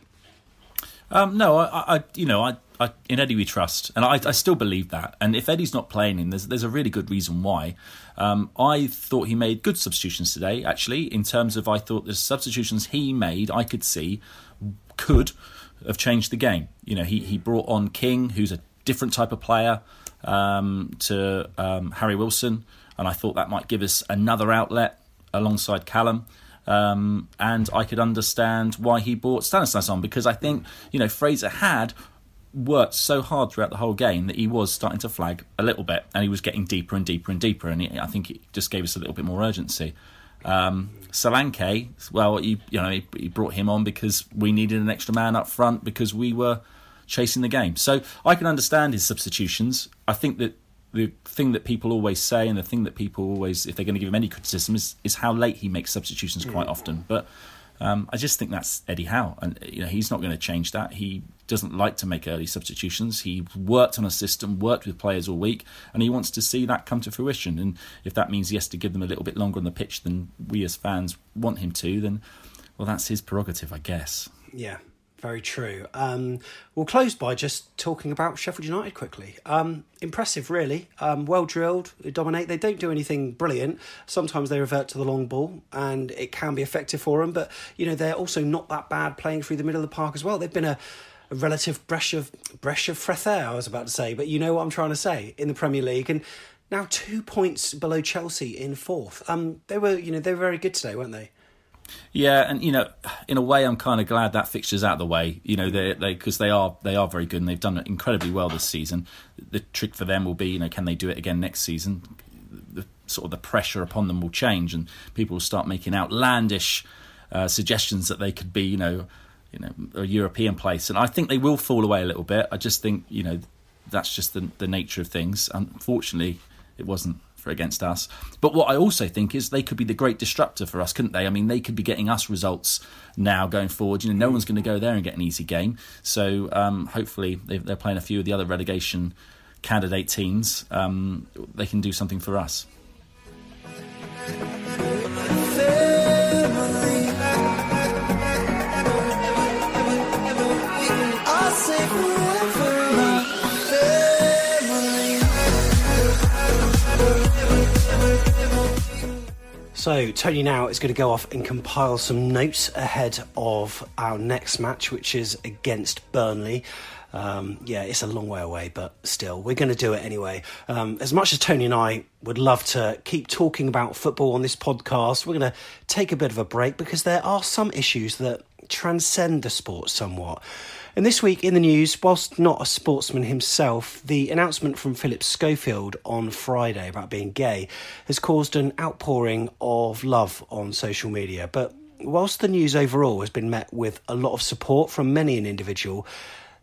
Um, no, I, I, you know, I, I, in Eddie we trust, and I, I still believe that. And if Eddie's not playing him, there's, there's a really good reason why. Um, I thought he made good substitutions today, actually, in terms of I thought the substitutions he made, I could see could have changed the game. You know, he he brought on King, who's a different type of player, um, to um, Harry Wilson, and I thought that might give us another outlet alongside Callum. Um, and I could understand why he brought Stanislas on because I think you know Fraser had worked so hard throughout the whole game that he was starting to flag a little bit, and he was getting deeper and deeper and deeper, and he, I think it just gave us a little bit more urgency. Um, Solanke, well, he, you know, he, he brought him on because we needed an extra man up front because we were chasing the game. So I can understand his substitutions. I think that the thing that people always say and the thing that people always, if they're going to give him any criticism, is, is how late he makes substitutions quite often. But um, I just think that's Eddie Howe, and you know he's not going to change that. He doesn't like to make early substitutions. He worked on a system, worked with players all week, and he wants to see that come to fruition. And if that means he has to give them a little bit longer on the pitch than we as fans want him to, then well, that's his prerogative, I guess. Yeah, very true. Um, we'll close by just talking about Sheffield United quickly. Um, impressive, really. Um, well drilled, they dominate. They don't do anything brilliant. Sometimes they revert to the long ball, and it can be effective for them. But you know they're also not that bad playing through the middle of the park as well. They've been a, a relative bresh of bresh of fresh air. I was about to say, but you know what I'm trying to say in the Premier League and. Now two points below Chelsea in fourth. Um, they were, you know, they were very good today, weren't they? Yeah, and you know, in a way, I'm kind of glad that fixture's out of the way. You know, they they because they, are they are very good and they've done incredibly well this season. The trick for them will be, you know, can they do it again next season? The sort of the pressure upon them will change, and people will start making outlandish uh, suggestions that they could be, you know, you know, a European place. And I think they will fall away a little bit. I just think, you know, that's just the the nature of things. Unfortunately, it wasn't for against us. But what I also think is they could be the great disruptor for us, couldn't they? I mean, they could be getting us results now going forward. You know, no one's going to go there and get an easy game. So um, hopefully they're playing a few of the other relegation candidate teams. Um, they can do something for us. So, Tony now is going to go off and compile some notes ahead of our next match, which is against Burnley. Um, yeah, it's a long way away, but still, we're going to do it anyway. Um, as much as Tony and I would love to keep talking about football on this podcast, we're going to take a bit of a break because there are some issues that transcend the sport somewhat. And this week in the news, whilst not a sportsman himself, the announcement from Philip Schofield on Friday about being gay has caused an outpouring of love on social media. But whilst the news overall has been met with a lot of support from many an individual,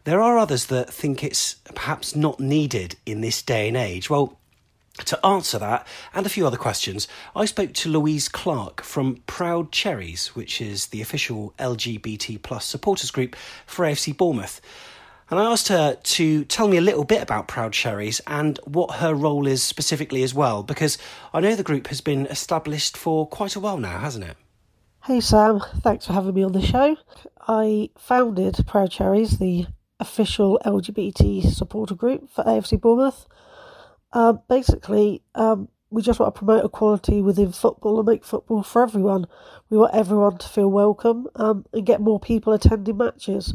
there are others that think it's perhaps not needed in this day and age. Well, to answer that and a few other questions, I spoke to Louise Clark from Proud Cherries, which is the official LGBT plus supporters group for AFC Bournemouth. And I asked her to tell me a little bit about Proud Cherries and what her role is specifically as well, because I know the group has been established for quite a while now, hasn't it? Hey Sam, thanks for having me on the show. I founded Proud Cherries, the official LGBT supporter group for AFC Bournemouth. Uh, basically, um, we just want to promote equality within football and make football for everyone. We want everyone to feel welcome um, and get more people attending matches.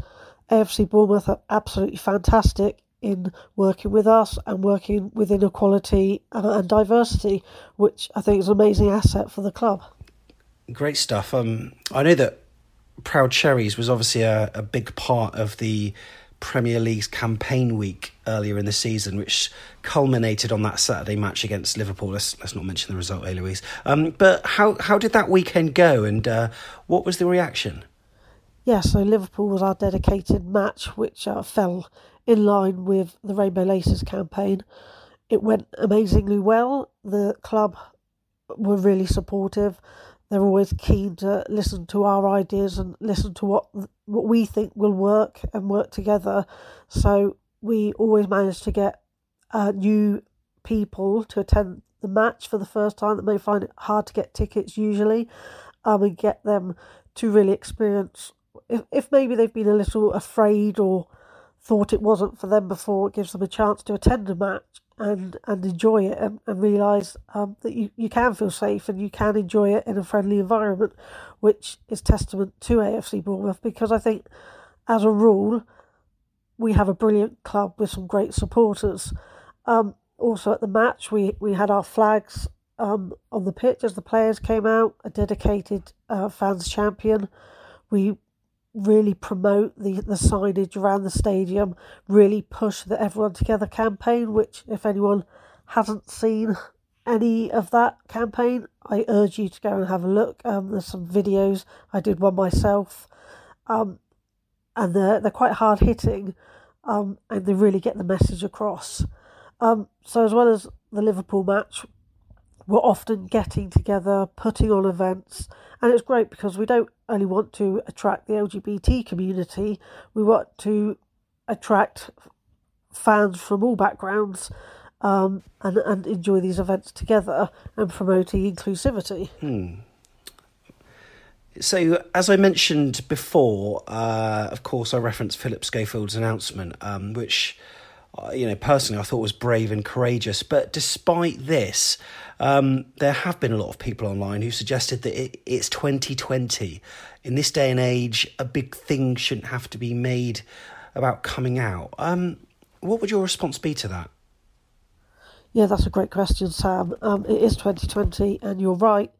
AFC Bournemouth are absolutely fantastic in working with us and working within equality and diversity, which I think is an amazing asset for the club. Great stuff. Um, I know that Proud Cherries was obviously a, a big part of the Premier League's campaign week earlier in the season, which culminated on that Saturday match against Liverpool. Let's, let's not mention the result, eh, Louise? Um, but how, how did that weekend go and uh, what was the reaction? Yeah, so Liverpool was our dedicated match, which uh, fell in line with the Rainbow Laces campaign. It went amazingly well. The club were really supportive they're always keen to listen to our ideas and listen to what what we think will work and work together. So we always manage to get uh, new people to attend the match for the first time that may find it hard to get tickets usually, um, and get them to really experience. If if maybe they've been a little afraid or thought it wasn't for them before, it gives them a chance to attend a match and and enjoy it and, and realise um, that you, you can feel safe and you can enjoy it in a friendly environment, which is testament to AFC Bournemouth because I think, as a rule, we have a brilliant club with some great supporters. Um, also at the match, we, we had our flags um, on the pitch as the players came out, a dedicated uh, fans champion. We really promote the, the signage around the stadium, really push the Everyone Together campaign, which, if anyone hasn't seen any of that campaign, I urge you to go and have a look. Um, there's some videos, I did one myself, um, and they're, they're quite hard hitting, um, and they really get the message across. Um, so, as well as the Liverpool match, we're often getting together, putting on events, and it's great because we don't only want to attract the LGBT community, we want to attract fans from all backgrounds um, and, and enjoy these events together and promoting inclusivity. Hmm. So, as I mentioned before, uh, of course, I referenced Philip Schofield's announcement, um, which, you know, personally I thought was brave and courageous. But despite this, um, there have been a lot of people online who suggested that it, it's 2020. In this day and age, a big thing shouldn't have to be made about coming out. Um, what would your response be to that? Yeah, that's a great question, Sam. Um, it is 2020, and you're right.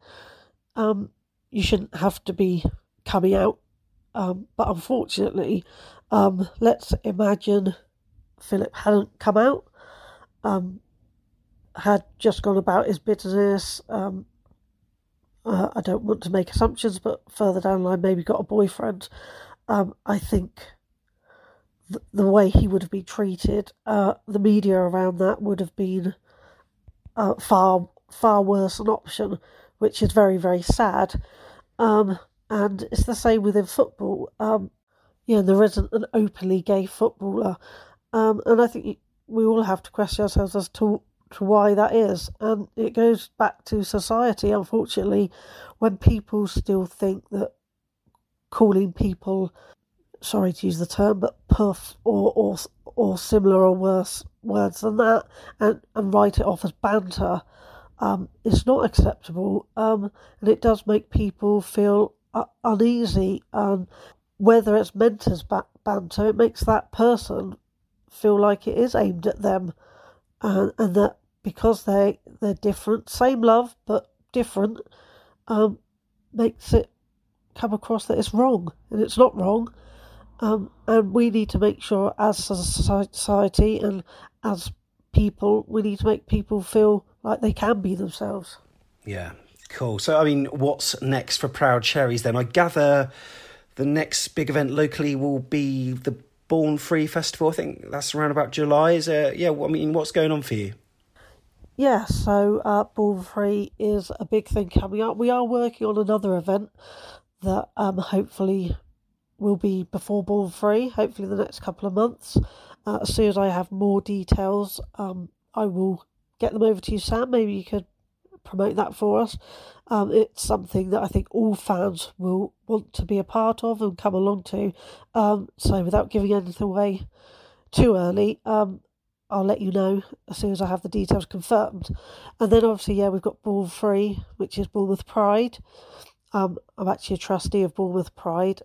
Um, you shouldn't have to be coming out. Um, but unfortunately, um, let's imagine Philip hadn't come out. Um, had just gone about his business. Um, uh, I don't want to make assumptions, but further down the line, maybe got a boyfriend. Um, I think th- the way he would have been treated, uh, the media around that would have been uh, far far worse an option, which is very very sad. Um, and it's the same within football. Um, yeah, there isn't an openly gay footballer, um, and I think we all have to question ourselves as to to why that is. And it goes back to society, unfortunately, when people still think that calling people, sorry to use the term, but puff or, or, or similar or worse words than that and, and write it off as banter um, not acceptable, um, and it does make people feel uh, uneasy. And whether it's meant as ba- banter, it makes that person feel like it is aimed at them, and, and that because they they're different, same love but different, um, makes it come across that it's wrong, and it's not wrong. Um, and we need to make sure, as a society and as people, we need to make people feel like they can be themselves. Yeah, cool. So, I mean, what's next for Proud Cherries then? I gather the next big event locally will be the Born Free Festival. I think that's around about July. Is there, yeah, I mean, what's going on for you? Yeah, so uh, Born Free is a big thing coming up. We are working on another event that um, hopefully will be before Born Free, hopefully the next couple of months. Uh, as soon as I have more details, um, I will get them over to you, Sam. Maybe you could promote that for us. Um, it's something that I think all fans will want to be a part of and come along to. Um, so, without giving anything away too early, um, I'll let you know as soon as I have the details confirmed. And then, obviously, yeah, we've got Born Free, which is Bournemouth Pride. Um, I'm actually a trustee of Bournemouth Pride.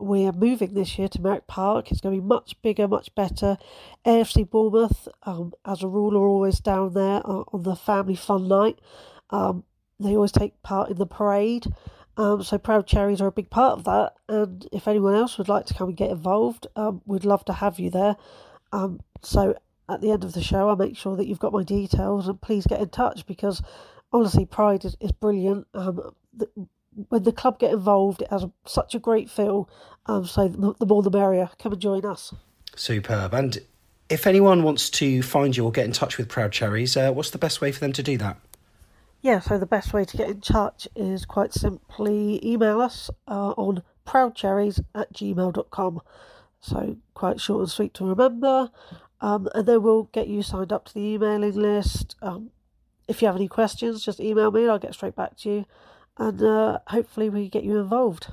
We're moving this year to Meyrick Park. It's going to be much bigger, much better. AFC Bournemouth, um, as a rule, are always down there uh, on the family fun night. Um, they always take part in the parade. Um, so Proud Cherries are a big part of that. And if anyone else would like to come and get involved, um, we'd love to have you there. Um, so at the end of the show, I'll make sure that you've got my details and please get in touch because honestly, Pride is, is brilliant. Um, the, when the club get involved, it has a, such a great feel. Um, so the, the more the merrier. Come and join us. Superb. And if anyone wants to find you or get in touch with Proud Cherries, uh, what's the best way for them to do that? Yeah, so the best way to get in touch is quite simply email us uh, on proudcherries at gmail.com. So quite short and sweet to remember. Um, and then we'll get you signed up to the emailing list. Um, if you have any questions, just email me and I'll get straight back to you and uh, hopefully we get you involved.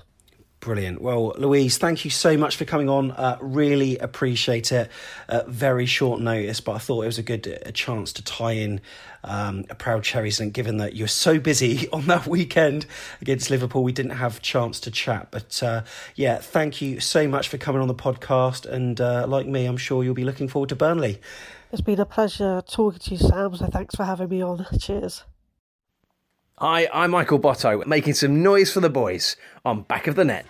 Brilliant. Well, Louise, thank you so much for coming on. Uh, really appreciate it. Uh, very short notice, but I thought it was a good a chance to tie in um, a proud cherries. And given that you're so busy <laughs> on that weekend against Liverpool, we didn't have chance to chat. But uh, yeah, thank you so much for coming on the podcast. And uh, like me, I'm sure you'll be looking forward to Burnley. It's been a pleasure talking to you, Sam. So thanks for having me on. <laughs> Cheers. Hi, I'm Michael Botto, making some noise for the boys on Back of the Net.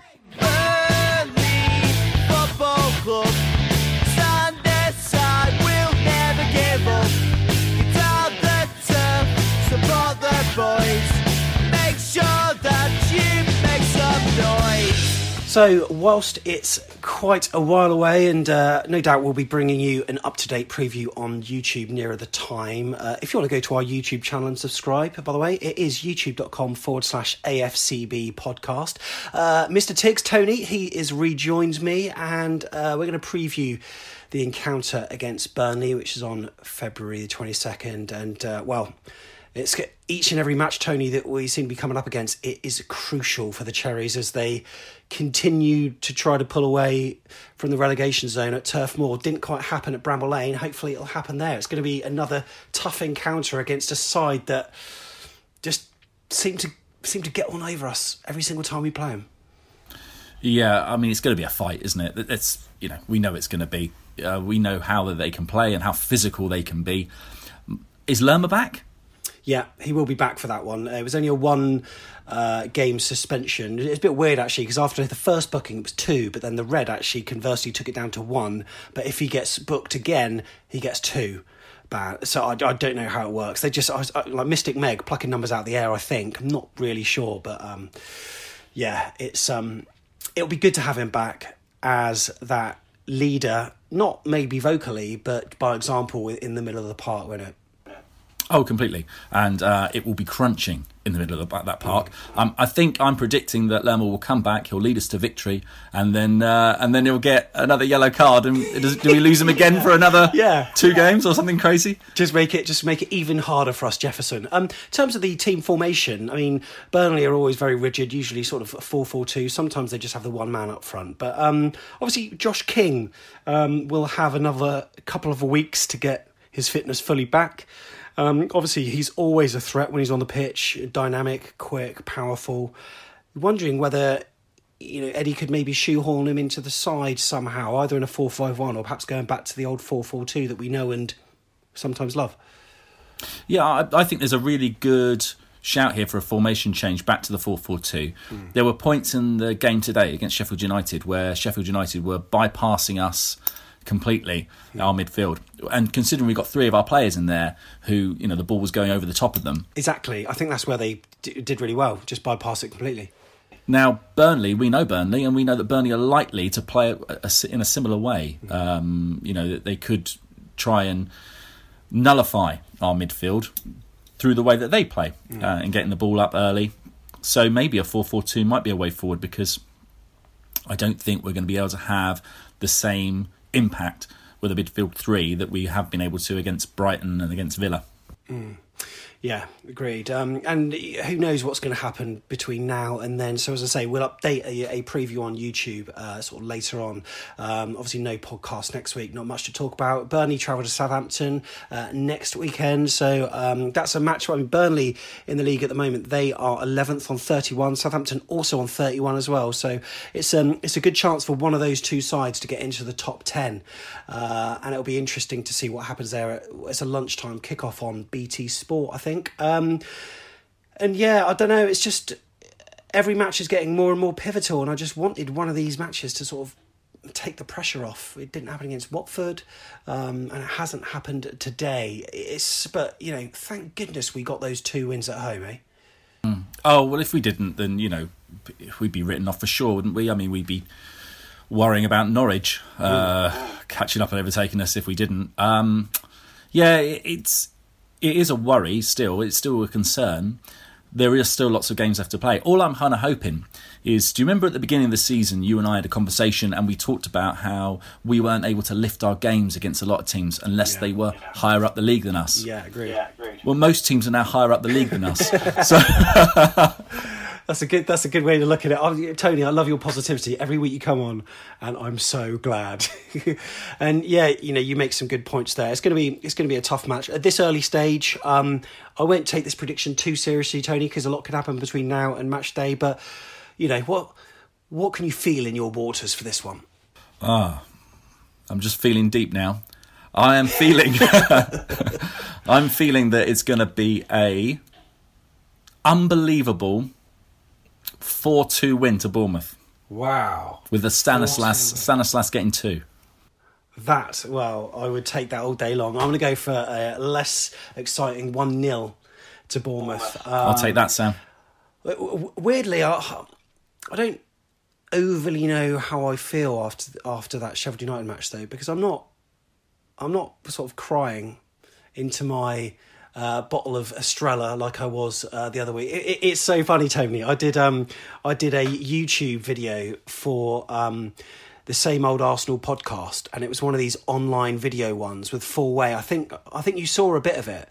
So, whilst it's quite a while away, and uh, no doubt we'll be bringing you an up to date preview on YouTube nearer the time. Uh, if you want to go to our YouTube channel and subscribe, by the way, it is youtube.com forward slash AFCB podcast. Uh, Mr. Tiggs, Tony, he is rejoined me, and uh, we're going to preview the encounter against Burnley, which is on February the 22nd. And, uh, well, it's each and every match, Tony, that we seem to be coming up against. It is crucial for the Cherries as they continue to try to pull away from the relegation zone at Turf Moor. Didn't quite happen at Bramall Lane. Hopefully, it'll happen there. It's going to be another tough encounter against a side that just seem to seem to get on over us every single time we play them. Yeah, I mean, it's going to be a fight, isn't it? It's you know we know it's going to be. Uh, we know how they can play and how physical they can be. Is Lerma back? Yeah, he will be back for that one. It was only a one uh, game suspension. It's a bit weird actually because after the first booking it was two, but then the red actually conversely took it down to one. But if he gets booked again, he gets two. Bad. So I, I don't know how it works. They just I, I, like Mystic Meg plucking numbers out of the air. I think I'm not really sure, but um, yeah, it's um, it'll be good to have him back as that leader. Not maybe vocally, but by example in the middle of the park, won't it? Oh, completely. And uh, it will be crunching in the middle of the, that park. Um, I think I'm predicting that Lerma will come back. He'll lead us to victory, and then uh, and then he'll get another yellow card. And does, do we lose him again for another <laughs> yeah. two games or something crazy? Just make it just make it even harder for us, Jefferson. Um, in terms of the team formation, I mean, Burnley are always very rigid. Usually, sort of four four two. Sometimes they just have the one man up front. But um, obviously, Josh King um, will have another couple of weeks to get his fitness fully back. Um, obviously, he's always a threat when he's on the pitch, dynamic, quick, powerful. Wondering whether you know Eddie could maybe shoehorn him into the side somehow, either in a four-five-one or perhaps going back to the old four-four-two that we know and sometimes love. Yeah, I, I think there's a really good shout here for a formation change back to the 4 4 2. Mm. There were points in the game today against Sheffield United where Sheffield United were bypassing us completely mm. our midfield and considering we got three of our players in there who you know the ball was going over the top of them exactly i think that's where they d- did really well just bypass it completely now burnley we know burnley and we know that burnley are likely to play a, a, in a similar way mm. um, you know they could try and nullify our midfield through the way that they play mm. uh, and getting the ball up early. So maybe a 4 4 2 might be a way forward because I don't think we're going to be able to have the same impact with a midfield three that we have been able to against Brighton and against Villa. Mm. Yeah, agreed. Um, and who knows what's going to happen between now and then. So, as I say, we'll update a, a preview on YouTube uh, sort of later on. Um, obviously, no podcast next week, not much to talk about. Burnley travel to Southampton uh, next weekend. So, um, that's a match. I mean, Burnley in the league at the moment, they are 11th on 31. Southampton also on 31 as well. So, it's, um, it's a good chance for one of those two sides to get into the top 10. Uh, and it'll be interesting to see what happens there. It's a lunchtime kickoff on BT Sport, I think think. Um, and yeah, I don't know. It's just every match is getting more and more pivotal, and I just wanted one of these matches to sort of take the pressure off. It didn't happen against Watford, um, and it hasn't happened today. It's but you know, thank goodness we got those two wins at home, eh? Mm. Oh well, if we didn't, then you know, we'd be written off for sure, wouldn't we? I mean, we'd be worrying about Norwich uh, catching up and overtaking us if we didn't. Um, yeah, it's it is a worry still. It's still a concern. There is still lots of games left to play. All I'm kind of hoping is do you remember at the beginning of the season, you and I had a conversation and we talked about how we weren't able to lift our games against a lot of teams unless yeah, they were yeah. higher up the league than us? Yeah, agreed. Yeah, agreed. Well, most teams are now higher up the league than us. <laughs> so. <laughs> That's a good. That's a good way to look at it. Oh, Tony, I love your positivity. Every week you come on, and I'm so glad. <laughs> and yeah, you know, you make some good points there. It's going to be. It's to be a tough match at this early stage. Um, I won't take this prediction too seriously, Tony, because a lot could happen between now and match day. But you know what? What can you feel in your waters for this one? Ah, I'm just feeling deep now. I am feeling. <laughs> I'm feeling that it's going to be a unbelievable 4 2 win to Bournemouth. Wow. With the Stanislas, Stanislas getting two. That, well, I would take that all day long. I'm going to go for a less exciting 1 0 to Bournemouth. Um, I'll take that, Sam. Weirdly, I, I don't overly know how I feel after after that Sheffield United match though because I'm not I'm not sort of crying into my uh, bottle of Estrella like I was uh, the other week. It, it, it's so funny, Tony. I did um I did a YouTube video for um the same old Arsenal podcast, and it was one of these online video ones with full way. I think I think you saw a bit of it,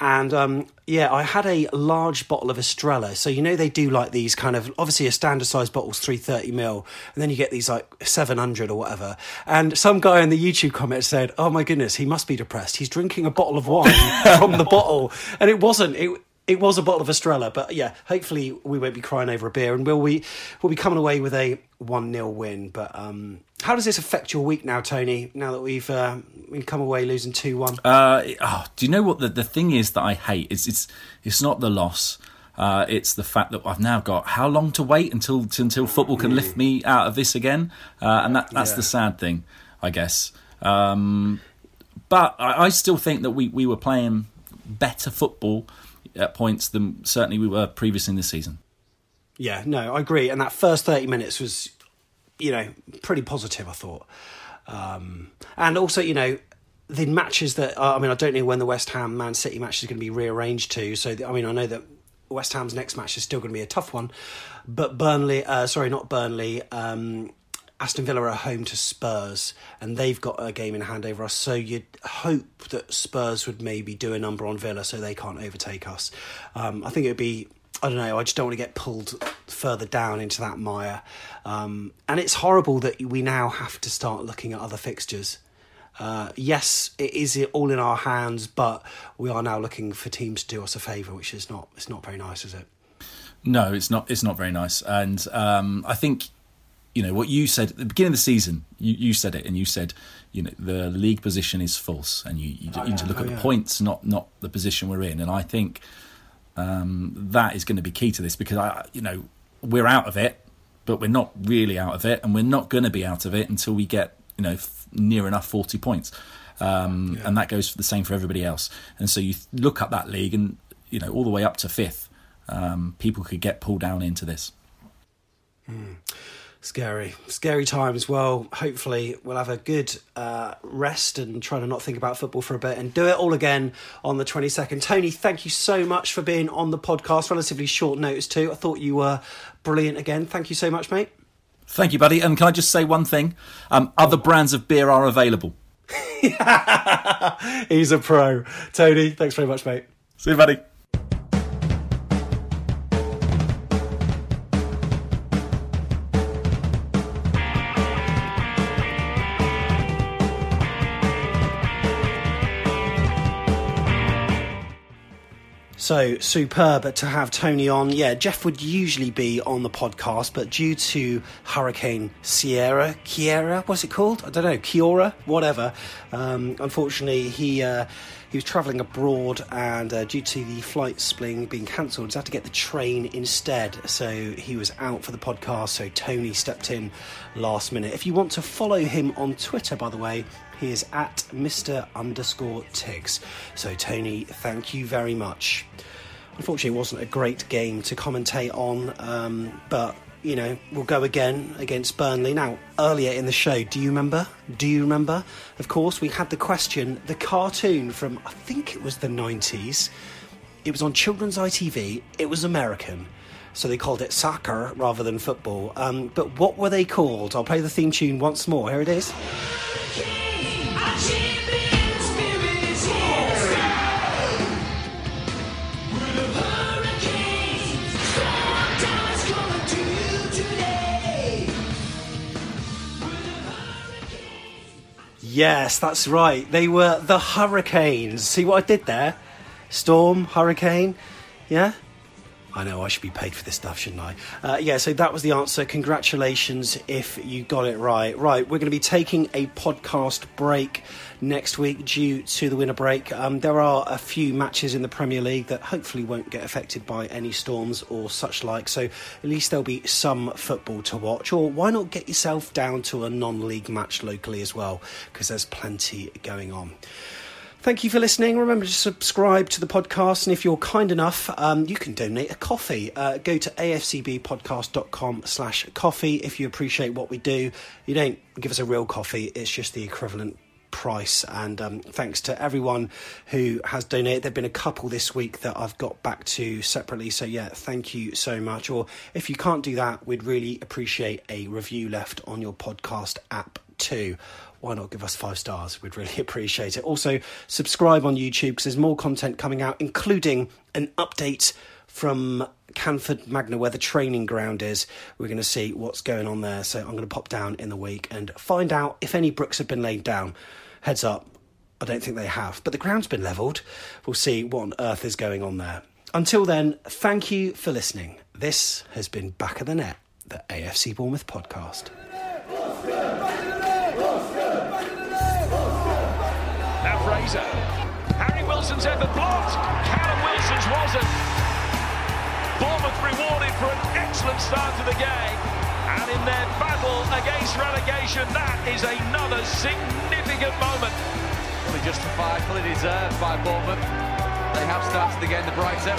and um, yeah, I had a large bottle of Estrella. So you know they do like these kind of obviously a standard size bottle's three thirty mil, and then you get these like seven hundred or whatever. And some guy in the YouTube comment said, "Oh my goodness, he must be depressed. He's drinking a bottle of wine <laughs> from the bottle," and it wasn't. It it was a bottle of Estrella, but yeah, hopefully we won't be crying over a beer, and will we? We'll be coming away with a one 0 win. But um, how does this affect your week now, Tony? Now that we've uh, we've come away losing two one. Uh, oh, do you know what the the thing is that I hate? It's it's it's not the loss. Uh, it's the fact that I've now got how long to wait until until football can lift me out of this again, uh, and that that's yeah. the sad thing, I guess. Um, but I, I still think that we, we were playing better football at points than certainly we were previously in this season. Yeah, no, I agree. And that first 30 minutes was, you know, pretty positive, I thought. Um, and also, you know, the matches that, uh, I mean, I don't know when the West Ham Man City match is going to be rearranged to. So, I mean, I know that West Ham's next match is still going to be a tough one. But Burnley, uh, sorry, not Burnley, um, Aston Villa are home to Spurs, and they've got a game in hand over us. So you'd hope that Spurs would maybe do a number on Villa so they can't overtake us. Um, I think it would be. I don't know. I just don't want to get pulled further down into that mire. Um, and it's horrible that we now have to start looking at other fixtures. Uh, yes, it is all in our hands, but we are now looking for teams to do us a favour, which is not it's not very nice, is it? No, it's not. It's not very nice, and um, I think you know what you said at the beginning of the season. You, you said it, and you said you know the league position is false, and you, you, oh, you need to look oh, at yeah. the points, not not the position we're in. And I think um, that is going to be key to this because I, you know, we're out of it, but we're not really out of it, and we're not going to be out of it until we get you know f- near enough forty points. Um, yeah. And that goes for the same for everybody else. And so you look up that league, and you know all the way up to fifth um, people could get pulled down into this. Mm. Scary, scary times. Well, hopefully we'll have a good uh, rest and try to not think about football for a bit and do it all again on the 22nd. Tony, thank you so much for being on the podcast. Relatively short notice too. I thought you were brilliant again. Thank you so much, mate. Thank you, buddy. And can I just say one thing? Um, other brands of beer are available. <laughs> He's a pro. Tony, thanks very much, mate. See you, buddy. So superb to have Tony on. Yeah, Jeff would usually be on the podcast, but due to Hurricane Sierra, Kiera, what's it called? I don't know, Kiora, whatever. Um, unfortunately, he uh, he was travelling abroad, and uh, due to the flight spling being cancelled, he's had to get the train instead. So he was out for the podcast. So Tony stepped in last minute. If you want to follow him on Twitter, by the way, he is at Mr. underscore Tiggs. So, Tony, thank you very much. Unfortunately, it wasn't a great game to commentate on, um, but you know, we'll go again against Burnley. Now, earlier in the show, do you remember? Do you remember? Of course, we had the question, the cartoon from, I think it was the 90s. It was on children's ITV, it was American. So they called it soccer rather than football. Um, but what were they called? I'll play the theme tune once more. Here it is. Yes, that's right. They were the Hurricanes. See what I did there? Storm, Hurricane. Yeah? I know I should be paid for this stuff, shouldn't I? Uh, yeah, so that was the answer. Congratulations if you got it right. Right, we're going to be taking a podcast break next week due to the winter break. Um, there are a few matches in the Premier League that hopefully won't get affected by any storms or such like, so at least there'll be some football to watch. Or why not get yourself down to a non league match locally as well, because there's plenty going on. Thank you for listening. Remember to subscribe to the podcast, and if you're kind enough, um, you can donate a coffee. Uh, go to afcbpodcast.com slash coffee if you appreciate what we do. You don't give us a real coffee, it's just the equivalent price. And um, thanks to everyone who has donated. There have been a couple this week that I've got back to separately. So, yeah, thank you so much. Or if you can't do that, we'd really appreciate a review left on your podcast app too why not give us five stars? We'd really <laughs> appreciate it. Also, subscribe on YouTube because there's more content coming out, including an update from Canford Magna, where the training ground is. We're going to see what's going on there. So I'm going to pop down in the week and find out if any bricks have been laid down. Heads up, I don't think they have, but the ground's been levelled. We'll see what on earth is going on there. Until then, thank you for listening. This has been Back of the Net, the AFC Bournemouth podcast. Fraser. Harry Wilson's ever blocked. Callum Wilson's wasn't. Bournemouth rewarded for an excellent start to the game. And in their battle against relegation, that is another significant moment. Fully justified, fully deserved by Bournemouth. They have started again the brighter.